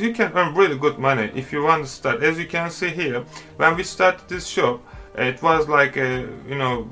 you can earn really good money if you want to start. As you can see here when we started this shop it was like a you know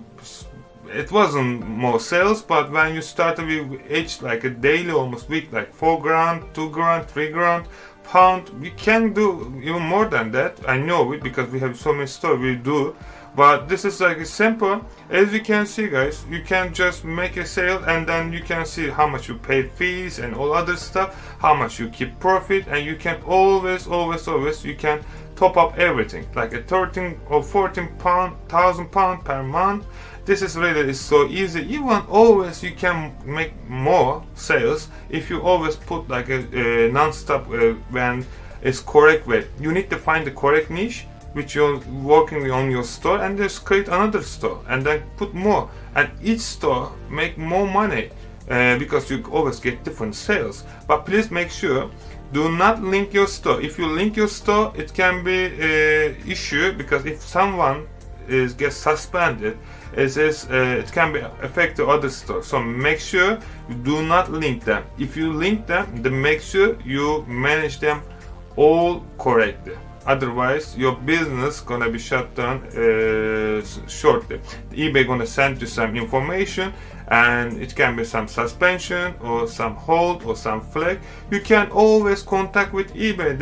it wasn't more sales but when you started with each like a daily almost week like four grand two grand three grand pound we can do even more than that. I know it because we have so many stores we do. But this is like a simple. As you can see guys you can just make a sale and then you can see how much you pay fees and all other stuff how much you keep profit and you can always always always you can top up everything. Like a 13 or 14 pound thousand pound per month this is really is so easy. Even always you can make more sales if you always put like a, a non-stop uh, when it's correct way. You need to find the correct niche which you're working on your store and just create another store and then put more. And each store make more money uh, because you always get different sales. But please make sure do not link your store. If you link your store it can be a issue because if someone is gets suspended it is uh, it can be affect the other store so make sure you do not link them. If you link them then make sure you manage them all correctly. Otherwise your business gonna be shut down uh, shortly. ebay gonna send you some information and it can be some suspension or some hold or some flag. You can always contact with ebay